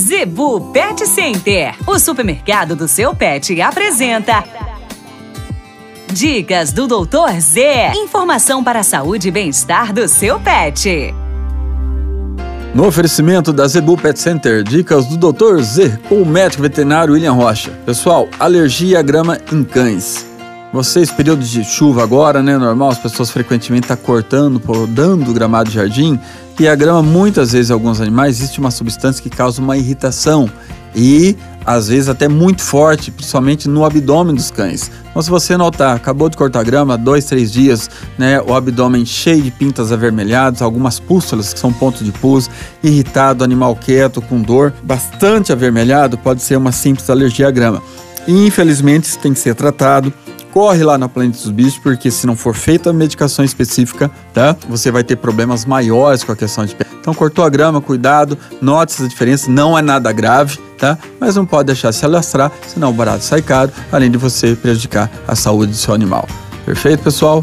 Zebu Pet Center, o supermercado do seu pet, apresenta. Dicas do Doutor Z. Informação para a saúde e bem-estar do seu pet. No oferecimento da Zebu Pet Center, dicas do Dr. Z, com o médico veterinário William Rocha. Pessoal, alergia à grama em cães. Vocês, período de chuva agora, né? Normal, as pessoas frequentemente estão tá cortando, podando o gramado de jardim. E a grama, muitas vezes, em alguns animais, existe uma substância que causa uma irritação. E às vezes até muito forte, principalmente no abdômen dos cães. Então, se você notar, acabou de cortar grama, dois, três dias, né, o abdômen cheio de pintas avermelhadas, algumas pústulas que são pontos de pus, irritado, animal quieto, com dor, bastante avermelhado, pode ser uma simples alergia à grama. E, infelizmente, isso tem que ser tratado corre lá na Planeta dos Bichos, porque se não for feita a medicação específica, tá? Você vai ter problemas maiores com a questão de pele. Então, cortou a grama, cuidado, note essa diferença, não é nada grave, tá? Mas não pode deixar se alastrar, senão o barato sai caro, além de você prejudicar a saúde do seu animal. Perfeito, pessoal?